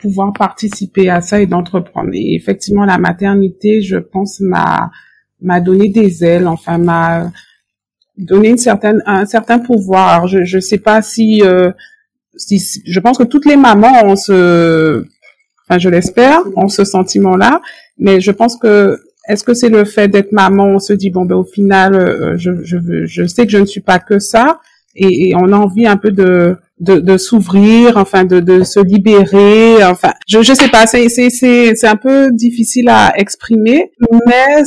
pouvoir participer à ça et d'entreprendre. Et effectivement, la maternité, je pense, m'a m'a donné des ailes, enfin m'a donner une certaine un certain pouvoir. Je je sais pas si, euh, si je pense que toutes les mamans ont ce enfin je l'espère, ont ce sentiment-là, mais je pense que est-ce que c'est le fait d'être maman, on se dit bon ben au final euh, je je je sais que je ne suis pas que ça et, et on a envie un peu de de, de s'ouvrir, enfin de, de se libérer, enfin je je sais pas, c'est c'est c'est c'est un peu difficile à exprimer, mais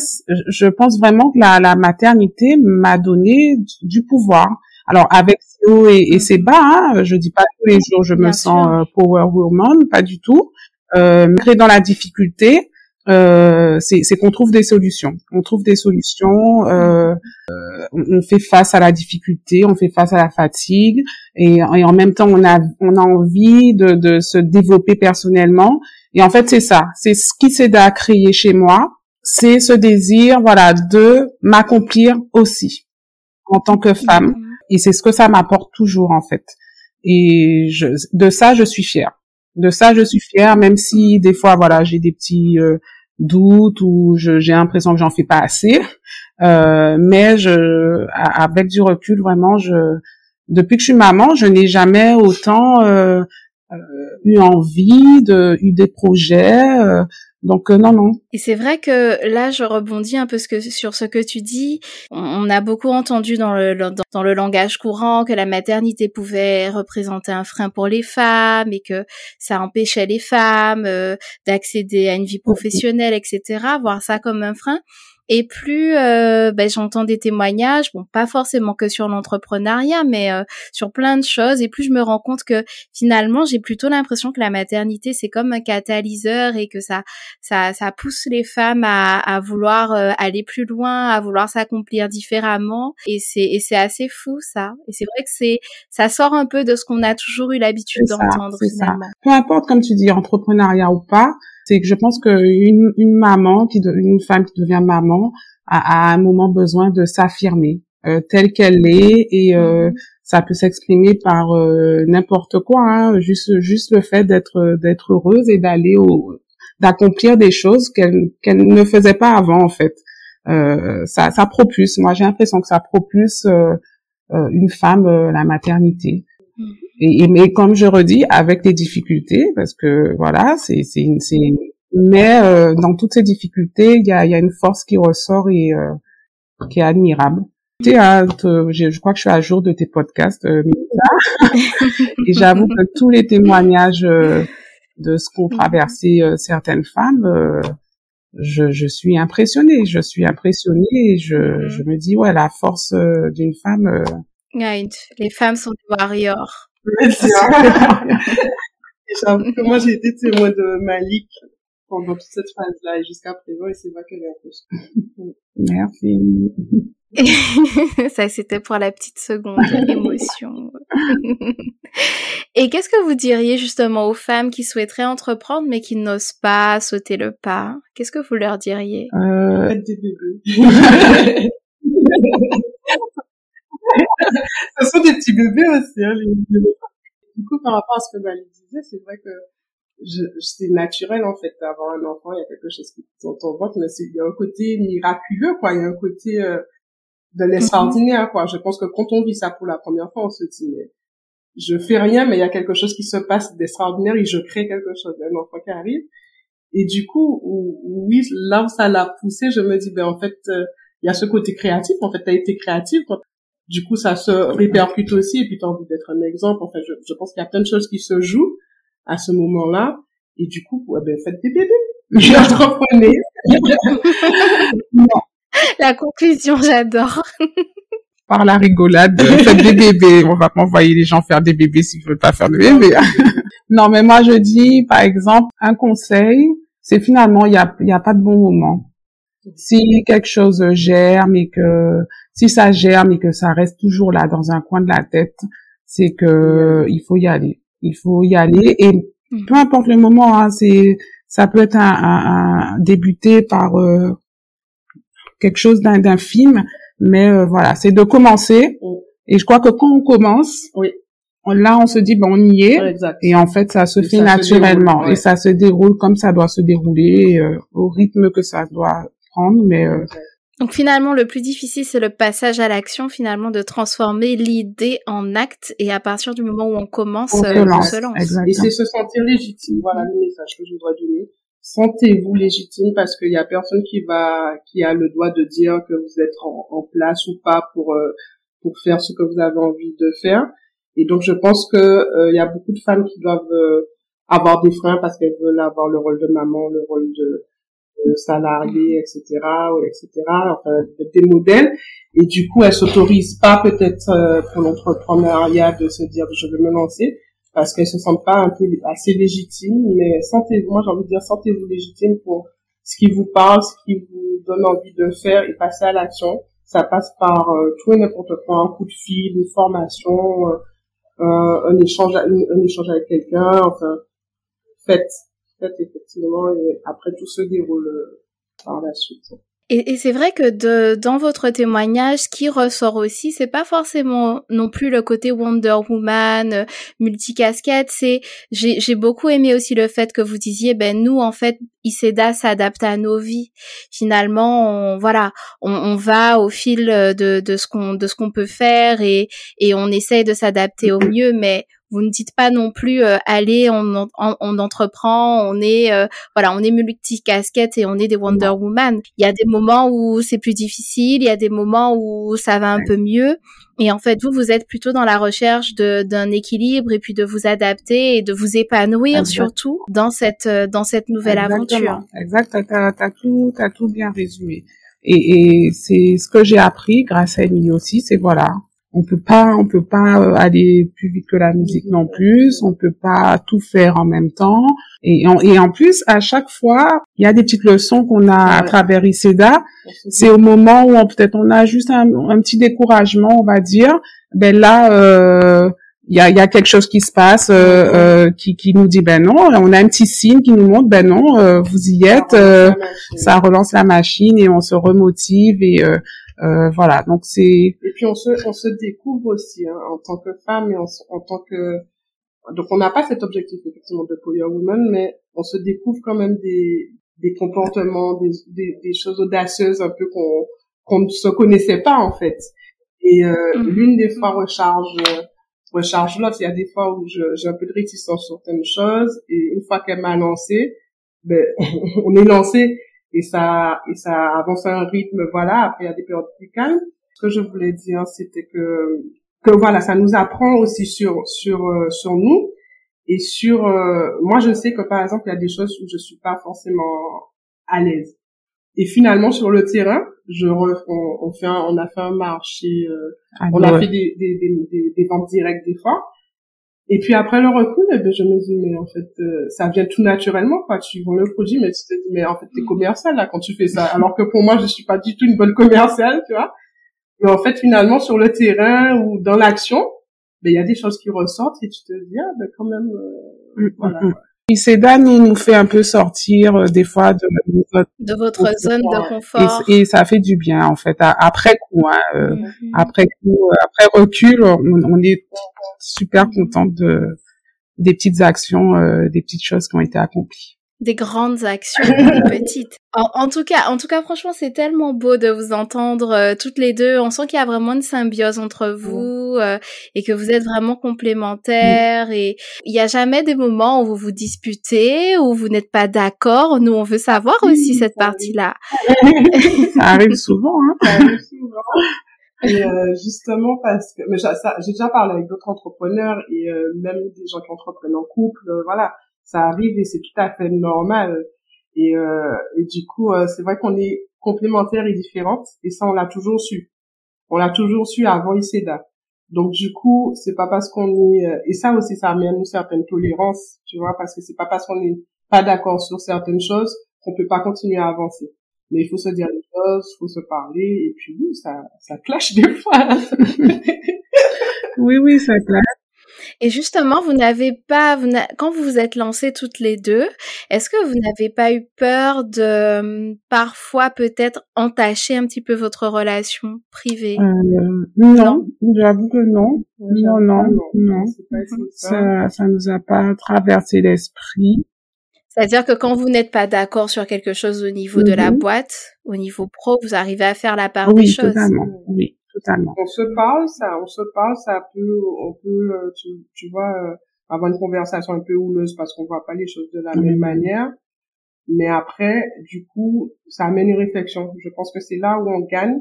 je pense vraiment que la la maternité m'a donné du pouvoir. Alors avec ses hauts et, et ses bas, hein, je dis pas tous les jours je me sens euh, power woman, pas du tout. Euh, mais dans la difficulté, euh, c'est qu'on trouve des solutions. On trouve des solutions. Euh, euh, on fait face à la difficulté, on fait face à la fatigue, et, et en même temps, on a on a envie de, de se développer personnellement. Et en fait, c'est ça. C'est ce qui s'est à créer chez moi. C'est ce désir, voilà, de m'accomplir aussi en tant que femme. Et c'est ce que ça m'apporte toujours, en fait. Et je, de ça, je suis fière de ça je suis fière même si des fois voilà j'ai des petits euh, doutes ou j'ai l'impression que j'en fais pas assez. Euh, mais je avec du recul vraiment je depuis que je suis maman je n'ai jamais autant euh, eu envie de eu des projets euh, donc euh, non, non. Et c'est vrai que là, je rebondis un peu sur ce que tu dis. On, a beaucoup entendu dans le, dans, le langage courant que la maternité pouvait représenter un frein pour les femmes et que ça empêchait les femmes euh, d'accéder à une vie professionnelle, etc. Voir ça comme un frein. Et plus euh, ben, j'entends des témoignages, bon pas forcément que sur l'entrepreneuriat, mais euh, sur plein de choses, et plus je me rends compte que finalement j'ai plutôt l'impression que la maternité c'est comme un catalyseur et que ça ça, ça pousse les femmes à, à vouloir euh, aller plus loin, à vouloir s'accomplir différemment, et c'est et c'est assez fou ça. Et c'est vrai que c'est ça sort un peu de ce qu'on a toujours eu l'habitude d'entendre finalement. Ça. Peu importe comme tu dis entrepreneuriat ou pas, c'est que je pense qu'une une maman, qui une femme qui devient maman, a, à un moment besoin de s'affirmer euh, telle qu'elle est et euh, ça peut s'exprimer par euh, n'importe quoi, hein, juste juste le fait d'être d'être heureuse et d'aller au d'accomplir des choses qu'elle qu'elle ne faisait pas avant en fait. Euh, ça ça propulse. Moi j'ai l'impression que ça propulse euh, une femme la maternité. Mhm. Et, mais comme je redis, avec des difficultés, parce que voilà, c'est c'est mais euh, dans toutes ces difficultés, il y a, y a une force qui ressort et euh, qui est admirable. Hein, je, je, crois que je suis à jour de tes podcasts, euh, <laughs> et j'avoue que tous les témoignages euh, de ce qu'ont traversé certaines femmes, je, je suis impressionnée. Je suis impressionnée et je, mm-hmm. je me dis ouais, la force d'une femme. les femmes sont des warriors. J'avoue que moi j'ai été témoin de Malik pendant toute cette phase-là et jusqu'à présent et c'est vrai qu'elle est un peu... Merci. <laughs> Ça, c'était pour la petite seconde <laughs> émotion. Et qu'est-ce que vous diriez justement aux femmes qui souhaiteraient entreprendre mais qui n'osent pas sauter le pas? Qu'est-ce que vous leur diriez? Euh... des bébés. <laughs> <laughs> ce sont des petits bébés aussi. Hein, les... Du coup, par rapport à ce que Mali disait, c'est vrai que c'est naturel en fait d'avoir un enfant. Il y a quelque chose qui dans ton ventre, mais il y a un côté miraculeux, quoi. Il y a un côté euh, de l'extraordinaire, quoi. Je pense que quand on vit ça pour la première fois, on se dit mais je fais rien, mais il y a quelque chose qui se passe d'extraordinaire et je crée quelque chose. Un enfant qui arrive. Et du coup, oui, là où ça l'a poussé, je me dis, ben en fait, euh, il y a ce côté créatif. En fait, tu as été créatif. Du coup, ça se répercute aussi, et puis tu as envie d'être un exemple. En fait, je, je pense qu'il y a plein de choses qui se jouent à ce moment-là, et du coup, ouais, ben, faites des bébés. <laughs> Entreprenez. La conclusion, j'adore. <laughs> Par la rigolade, faites des bébés. On va pas envoyer les gens faire des bébés s'ils veulent pas faire de bébés. <laughs> non, mais moi, je dis, par exemple, un conseil, c'est finalement, il y a, y a pas de bon moment. Si quelque chose germe et que si ça germe et que ça reste toujours là dans un coin de la tête, c'est que il faut y aller. Il faut y aller et mm. peu importe le moment, hein, c'est ça peut être un, un, débuter par euh, quelque chose d'un film, mais euh, voilà, c'est de commencer. Mm. Et je crois que quand on commence, oui. là on se dit bon on y est, et en fait ça se fait naturellement et ça se déroule comme ça doit se dérouler euh, au rythme que ça doit prendre, mais Donc finalement, le plus difficile, c'est le passage à l'action, finalement, de transformer l'idée en acte. Et à partir du moment où on commence, on, euh, se lance. Et c'est se sentir légitime. Voilà le message que je voudrais donner. Sentez-vous légitime parce qu'il y a personne qui va, qui a le droit de dire que vous êtes en, place ou pas pour euh, pour faire ce que vous avez envie de faire. Et donc je pense que euh, il y a beaucoup de femmes qui doivent avoir des freins parce qu'elles veulent avoir le rôle de maman, le rôle de salariés, etc., etc., enfin, des modèles. Et du coup, elles s'autorisent pas peut-être euh, pour l'entrepreneuriat de se dire je veux me lancer parce qu'elles se sentent pas un peu assez légitimes. Mais sentez-vous, moi j'ai envie de dire sentez-vous légitime pour ce qui vous parle, ce qui vous donne envie de faire et passer à l'action. Ça passe par euh, tout et n'importe quoi, un coup de fil, une formation, euh, un échange, un échange avec quelqu'un. Enfin, faites effectivement, et après tout se déroule euh, la suite. Et, c'est vrai que de, dans votre témoignage, ce qui ressort aussi, c'est pas forcément non plus le côté Wonder Woman, euh, multicasquette. C'est j'ai beaucoup aimé aussi le fait que vous disiez, ben nous en fait, Iseda s'adapte à nos vies. Finalement, on, voilà, on, on va au fil de, de ce qu'on de ce qu'on peut faire et et on essaye de s'adapter au mieux, mais vous ne dites pas non plus euh, allez on, on, entreprend on est euh, voilà on est multi casquette et on est des Wonder Woman. Il y a des moments où c'est plus difficile il y a des moments où ça va un peu mieux. Et en fait vous vous êtes plutôt dans la recherche d'un équilibre et puis de vous adapter et de vous épanouir surtout dans cette euh, dans cette nouvelle aventure. Exact. T'as as tout as tout bien résumé. Et, et c'est ce que j'ai appris grâce à Emily aussi c'est voilà on peut pas on peut pas euh, aller plus vite que la musique non plus. On peut pas tout faire en même temps. Et en, et en plus à chaque fois il y a des petites leçons qu'on a à travers ICEDA c'est au moment où peut-être on a juste un, petit découragement on va dire. Ben là euh, il y a, y a quelque chose qui se passe euh, euh, qui, qui nous dit ben non on a un petit signe qui nous montre ben non vous y êtes ça relance la machine et on se remotive et euh, voilà, donc c'est. Et puis on se on se découvre aussi hein, en tant que femme et en, en tant que donc on n'a pas cet objectif effectivement de Power Woman, mais on se découvre quand même des des comportements, des des, des choses audacieuses un peu qu'on qu'on ne se connaissait pas en fait. Et euh, mm. l'une des fois recharge recharge l'autre. Il y a des fois où j'ai un peu de réticence sur certaines choses et une fois qu'elle m'a lancé, ben <laughs> on est lancé et ça et ça avance à un rythme voilà après il y a des périodes plus calmes. Ce que je voulais dire c'était que que voilà ça nous apprend aussi sur sur euh, sur nous. Et sur euh, moi je sais que par exemple il y a des choses où je suis pas forcément à l'aise. Et finalement sur le terrain je on, fait on a fait un marché euh, ah, on a fait des, des, des, des ventes directes des fois et puis après le recul, eh ben, je me dis, mais en fait, euh, ça vient tout naturellement, quoi. Tu vends le produit, mais tu te dis, mais en fait, t'es commercial, là, quand tu fais ça. Alors que pour moi, je suis pas du tout une bonne commerciale, tu vois. Mais en fait, finalement, sur le terrain ou dans l'action, ben, il y a des choses qui ressortent et tu te dis, ah, ben, quand même, euh, mm, mm, voilà. Mm. Seda nous, nous fait un peu sortir euh, des fois de, de, votre zone de confort et, ça fait du bien en fait après coup hein, euh, mhm. après coup euh, après recul on, est super content de des petites actions des petites choses qui ont été accomplies des grandes actions, des <laughs> petites. En, tout cas, en tout cas, franchement, c'est tellement beau de vous entendre euh, toutes les deux. On sent qu'il y a vraiment une symbiose entre vous euh, et que vous êtes vraiment complémentaires. Et il n'y a jamais des moments où vous vous disputez, où vous n'êtes pas d'accord. Nous, on veut savoir aussi cette partie-là. <laughs> ça arrive souvent. Hein. Ça arrive souvent. Et euh, justement parce que, mais j'ai déjà parlé avec d'autres entrepreneurs et même des gens qui entreprennent en couple, voilà ça arrive et c'est tout à fait normal. Et, euh, et du coup, euh, c'est vrai qu'on est complémentaires et différentes, et ça, on l'a toujours su. On l'a toujours su avant ICEDA. Donc du coup, c'est pas parce qu'on est euh, et ça aussi, ça amène une certaine tolérance, tu vois, parce que c'est pas parce qu'on n'est pas d'accord sur certaines choses qu'on peut pas continuer à avancer. Mais il faut se dire les choses, il faut se parler, et puis oui, ça, ça clash des fois. <laughs> <laughs> oui, oui, ça clash. Et justement, vous n'avez pas, vous quand vous vous êtes lancées toutes les deux, est-ce que vous n'avez pas eu peur de hum, parfois peut-être entacher un petit peu votre relation privée? Euh, Non, j'avoue que non. Non, non, non. Ça, ça nous a pas traversé l'esprit. C'est-à-dire que quand vous n'êtes pas d'accord sur quelque chose au niveau de la Mhm. boîte, au niveau pro, vous arrivez à faire la part Oui, des choses. totalement. Oui, totalement. On se parle, ça, on se parle, ça peut, on peut, euh, tu, tu vois, euh, avoir une conversation un peu houleuse parce qu'on voit pas les choses de la Mhm. même manière. Mais après, du coup, ça amène une réflexion. Je pense que c'est là où on gagne,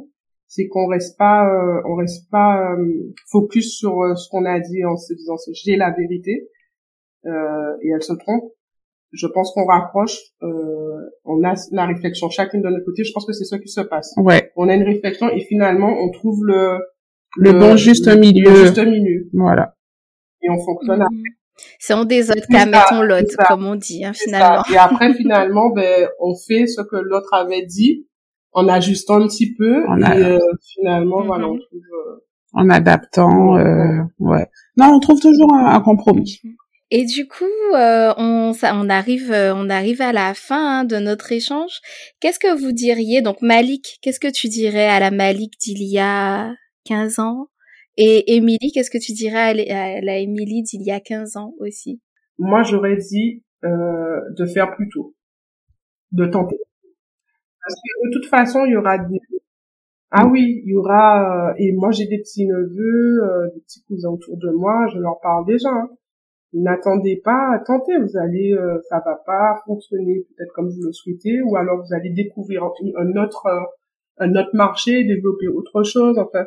c'est qu'on reste pas, euh, on reste pas euh, focus sur euh, ce qu'on a dit en se disant c'est- j'ai la vérité euh, et elle se trompe. Je pense qu'on rapproche, euh, on a la réflexion chacune de notre côté. Je pense que c'est ce qui se passe. Ouais. On a une réflexion et finalement on trouve le Le bon juste le- milieu. le juste milieu Voilà. et on fonctionne Mhm. C'est on des autres C'est qu'à ça, mettons l'autre, ça. comme on dit, hein, finalement. ça. Et après, finalement, ben, on fait ce que l'autre avait dit, en ajustant un petit peu, En et a- euh, finalement, Mhm. voilà, on trouve. euh, En adaptant, Ouais, euh, ouais. Non, on trouve toujours un, un compromis. Et du coup, euh, on, ça, on arrive, euh, on arrive à la fin hein, de notre échange. Qu'est-ce que vous diriez Donc Malik, qu'est-ce que tu dirais à la Malik d'il y a 15 ans? Et Émilie, qu'est-ce que tu dirais à la- Émilie d'il y a 15 ans aussi? Moi, j'aurais dit euh, de faire plus tôt, de tenter. Parce que de toute façon, il y aura des. Ah oui, il y aura. euh, et moi, j'ai des petits neveux, euh, des petits cousins autour de moi. Je leur parle déjà. hein. N'attendez pas, tentez. Vous allez, euh, ça va pas fonctionner peut-être comme vous le souhaitez, ou alors vous allez découvrir un, autre, euh, un autre marché, développer autre chose. Enfin,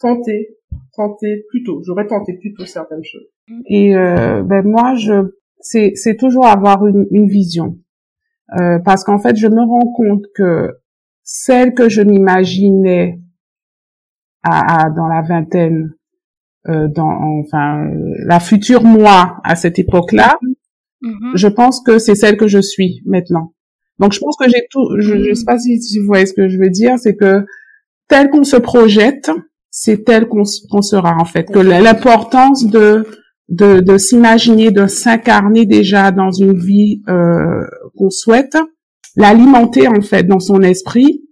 tentez, tentez plutôt. J'aurais tenté plutôt certaines choses. Et euh, ben moi, je c'est c'est toujours avoir une, une vision, Euh, parce qu'en fait, je me rends compte que celle que je m'imaginais à, à- dans la vingtaine, euh, dans enfin la future moi à cette époque-là, Mhm. je pense que c'est celle que je suis maintenant. Donc je pense que j'ai tout. Je, Mhm. sais pas si, si vous voyez ce que je veux dire, c'est que tel qu'on se projette, c'est tel qu'on qu'on sera en fait. Que l'importance de de, de s'imaginer, de s'incarner déjà dans une vie euh, qu'on souhaite, l'alimenter en fait dans son esprit,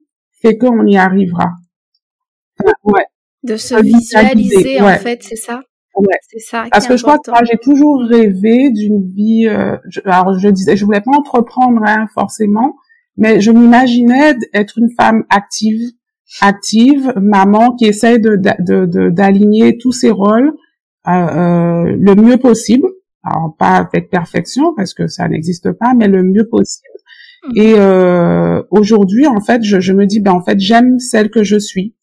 fait qu'on y arrivera. Ouais, De se visualiser, visualiser, en ouais. fait, c'est ça? Ouais. C'est ça Parce est que je crois que j'ai toujours rêvé d'une vie. euh, je, alors je disais, je voulais pas entreprendre hein, forcément, mais je m'imaginais être une femme active, active, maman qui essaie de de- de- d'aligner tous ses rôles euh, euh, le mieux possible. Alors pas avec perfection parce que ça n'existe pas, mais le mieux possible. Mhm. Et euh, aujourd'hui, en fait, je, je me dis, ben en fait, j'aime celle que je suis.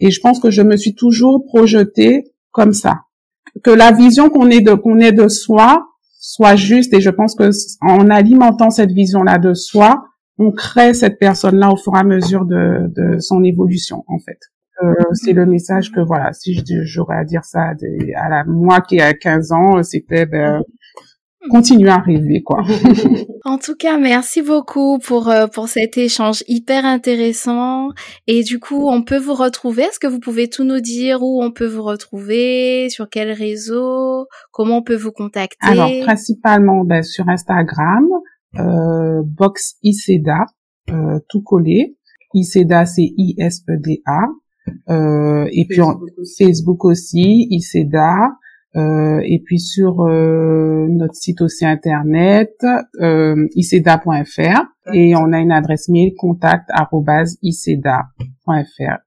Et je pense que je me suis toujours projetée comme ça que la vision qu'on ait de qu'on ait de soi soit juste et je pense que en alimentant cette vision là de soi on crée cette personne là au fur et à mesure de, de son évolution en fait. Euh, c'est le message que voilà si j'aurais à dire ça à, la moi qui a 15 ans c'était ben, continuer à rêver quoi <laughs> En tout cas, merci beaucoup pour euh, pour cet échange hyper intéressant. Et du coup, on peut vous retrouver. Est-ce que vous pouvez tout nous dire où on peut vous retrouver, sur quel réseau, comment on peut vous contacter? Alors, principalement ben, sur Instagram, euh, Box Iseda, euh, tout collé. Iseda, c'est I-S-E-D-A. Euh, et puis en- Facebook aussi. Facebook aussi, Iseda. Euh, et puis sur euh, notre site aussi internet, euh, iseda.fr. Et on a une adresse mail contact arobase iseda.fr.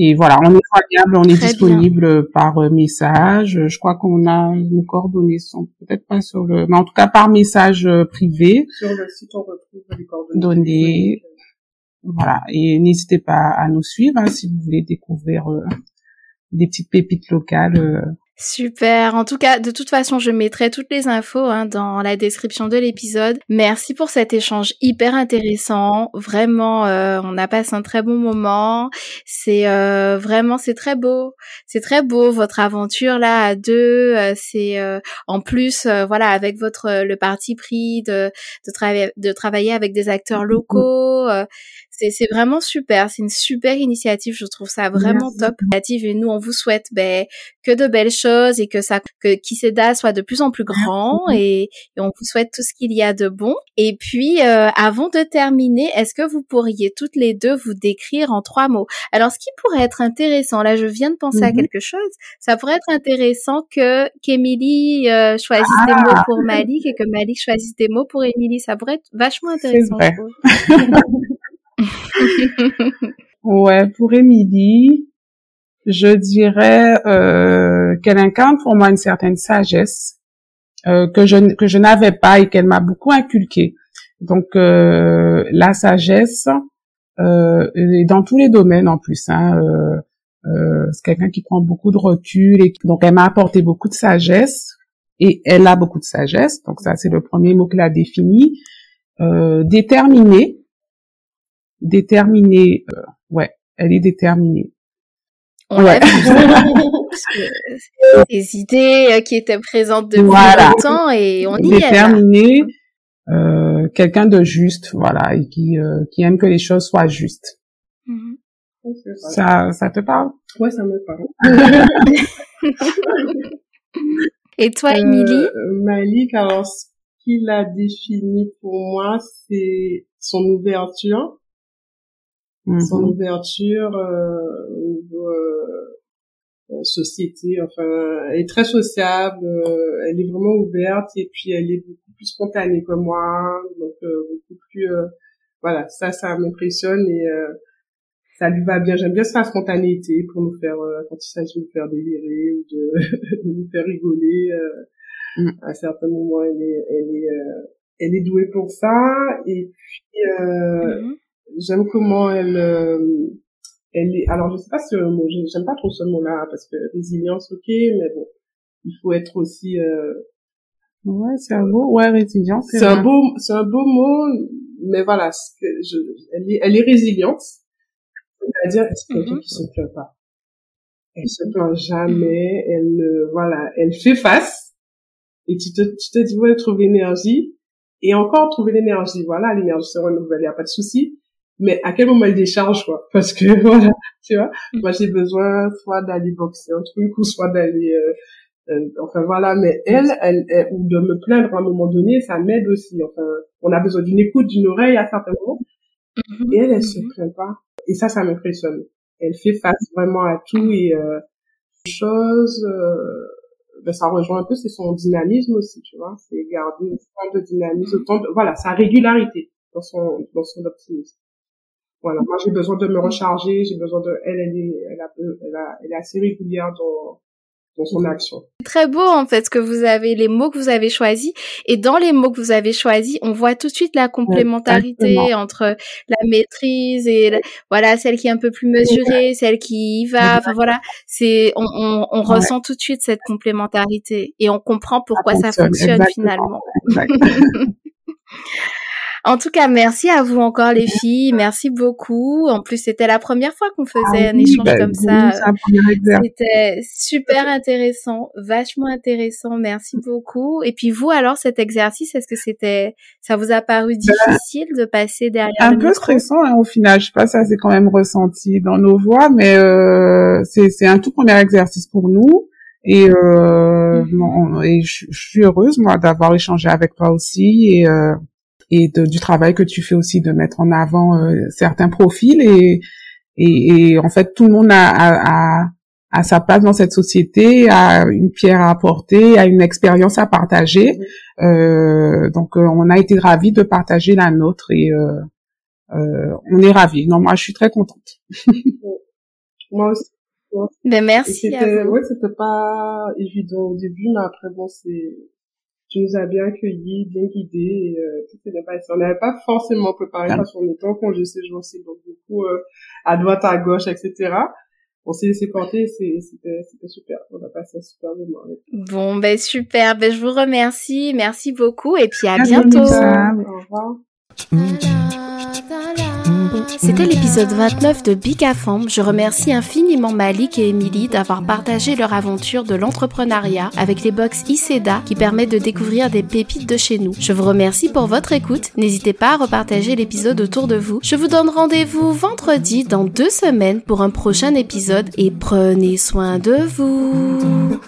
Et voilà, on est joignable, on est Très disponible par euh, message. Je crois qu'on a nos coordonnées sont peut-être pas sur le, mais en tout cas par message euh, privé. Sur le site, on retrouve les coordonnées. Données. Voilà. Et n'hésitez pas à nous suivre hein, si vous voulez découvrir euh, des petites pépites locales. euh. Super. En tout cas, de toute façon, je mettrai toutes les infos hein, dans la description de l'épisode. Merci pour cet échange hyper intéressant. Vraiment, euh, on a passé un très bon moment. C'est euh, vraiment, c'est très beau. C'est très beau votre aventure là à deux. euh, c'est en plus, voilà, avec votre le parti pris de de de travailler avec des acteurs locaux. C'est vraiment super. C'est une super initiative. Je trouve ça vraiment top. Et nous, on vous souhaite ben, que de belles choses et que ça, que Kiseda soit de plus en plus grand et, et, on vous souhaite tout ce qu'il y a de bon. Et puis, euh, avant de terminer, est-ce que vous pourriez toutes les deux vous décrire en trois mots? Alors, ce qui pourrait être intéressant, là, je viens de penser à mm-hmm. quelque chose. Ça pourrait être intéressant que qu'Émilie euh, choisisse des mots ah! pour Malik et que Malik choisisse des mots pour Émilie. Ça pourrait être vachement intéressant. <laughs> ouais, pour Émilie, je dirais euh, qu'elle incarne pour moi une certaine sagesse euh, que je que je n'avais pas et qu'elle m'a beaucoup inculqué. Donc euh, la sagesse euh, et dans tous les domaines en plus. Hein, euh, euh, c'est quelqu'un qui prend beaucoup de recul et donc elle m'a apporté beaucoup de sagesse et elle a beaucoup de sagesse. Donc ça c'est le premier mot qu'elle a défini. Euh, déterminée déterminée. Euh, ouais, elle est déterminée. On ouais. des <laughs> idées euh, qui étaient présentes depuis longtemps et on y est. Déterminée, euh, quelqu'un de juste, voilà, et qui euh, qui aime que les choses soient justes. Mm-hmm. Ça, ça te parle? Ouais, ça me parle. <laughs> et toi, Émilie? Malik, alors ce qu'il a défini pour moi, c'est son ouverture son mhm. ouverture euh, au niveau euh, euh, société. Enfin, elle est très sociable, elle est vraiment ouverte et puis elle est beaucoup plus spontanée que moi, donc beaucoup plus voilà, ça, ça m'impressionne et ça lui va bien. J'aime bien sa spontanéité pour nous faire, quand il s'agit de nous faire délirer ou de, <laughs> de nous faire rigoler. Mm. À certains moments, elle est, elle est, elle est douée pour ça. Et puis, mm-hmm j'aime comment elle euh, elle est alors je sais pas si le mot j'aime pas trop ce mot là parce que résilience ok mais bon il faut être aussi euh, ouais c'est un beau ouais résilience c'est un beau c'est un beau mot mais voilà que je, elle est elle est résiliente. C'est-à-dire c'est quelqu'un mm-hmm. qui se plaint pas? Elle se plaint jamais elle voilà elle fait face et tu te tu te dis ouais trouver l'énergie et encore trouver l'énergie voilà l'énergie se renouvelle il y a pas de souci mais à quel moment elle décharge quoi? Parce que <laughs> voilà tu vois? Moi j'ai besoin soit d'aller boxer un truc ou soit d'aller euh, euh, enfin voilà. Mais elle, elle, ou de me plaindre à un moment donné ça m'aide aussi. Enfin on a besoin d'une écoute d'une oreille à certains moments. Mm-hmm. et elle elle se mm-hmm. plaint pas. Et ça ça m'impressionne. Elle fait face vraiment à tout et euh, chose euh, ben, ça rejoint un peu c'est son dynamisme aussi tu vois? C'est garder forme de dynamisme autant de, voilà sa régularité dans son dans son optimisme voilà, moi j'ai besoin de me recharger, j'ai besoin de elle, elle est, elle, a, elle, a, elle est assez régulière dans dans son action. Très beau en fait ce que vous avez, les mots que vous avez choisis. Et dans les mots que vous avez choisis, on voit tout de suite la complémentarité entre la maîtrise et voilà celle qui est un peu plus mesurée, celle qui y va. Enfin voilà, c'est on, on, on ressent tout de suite cette complémentarité et on comprend pourquoi ça fonctionne, finalement. <laughs> <laughs> En tout cas, merci à vous encore les filles, merci beaucoup. En plus, c'était la première fois qu'on faisait ah un échange bah, comme ça. C'était super intéressant, vachement intéressant. Merci beaucoup. Et puis vous, alors, cet exercice, est-ce que c'était, ça vous a paru bah, difficile de passer derrière Un peu stressant hein, au final. Je sais pas, ça c'est quand même ressenti dans nos voix, mais euh, c'est un tout premier exercice pour nous. Et, euh, mm-hmm. et je, suis heureuse moi d'avoir échangé avec toi aussi et euh, et du travail que tu fais aussi de mettre en avant euh, certains profils et, et, et, en fait tout le monde a, a, a, sa place dans cette société, a une pierre à apporter, a une expérience à partager. Euh, donc euh, on a été ravis de partager la nôtre et euh, euh, on est ravis. Non, moi je suis très contente. <laughs> moi aussi. Ben merci. C'était, ouais, c'était pas évident au début, mais après bon, c'est tu nous as bien accueillis, bien guidés, et euh, tout s'est bien passé. On n'avait pas forcément préparé parce qu'on était en congé ces jours-ci, donc du coup, euh, à droite, à gauche, etc. On s'est laissé porter, c'était super. On a passé un super moment. Bon, ben super, ben je vous remercie, merci beaucoup, et puis à, bientôt. Au revoir. C'était l'épisode 29 de Big Je remercie infiniment Malik et Emily d'avoir partagé leur aventure de l'entrepreneuriat avec les box ICEDA qui permettent de découvrir des pépites de chez nous. Je vous remercie pour votre écoute. N'hésitez pas à repartager l'épisode autour de vous. Je vous donne rendez-vous vendredi dans deux semaines pour un prochain épisode et prenez soin de vous.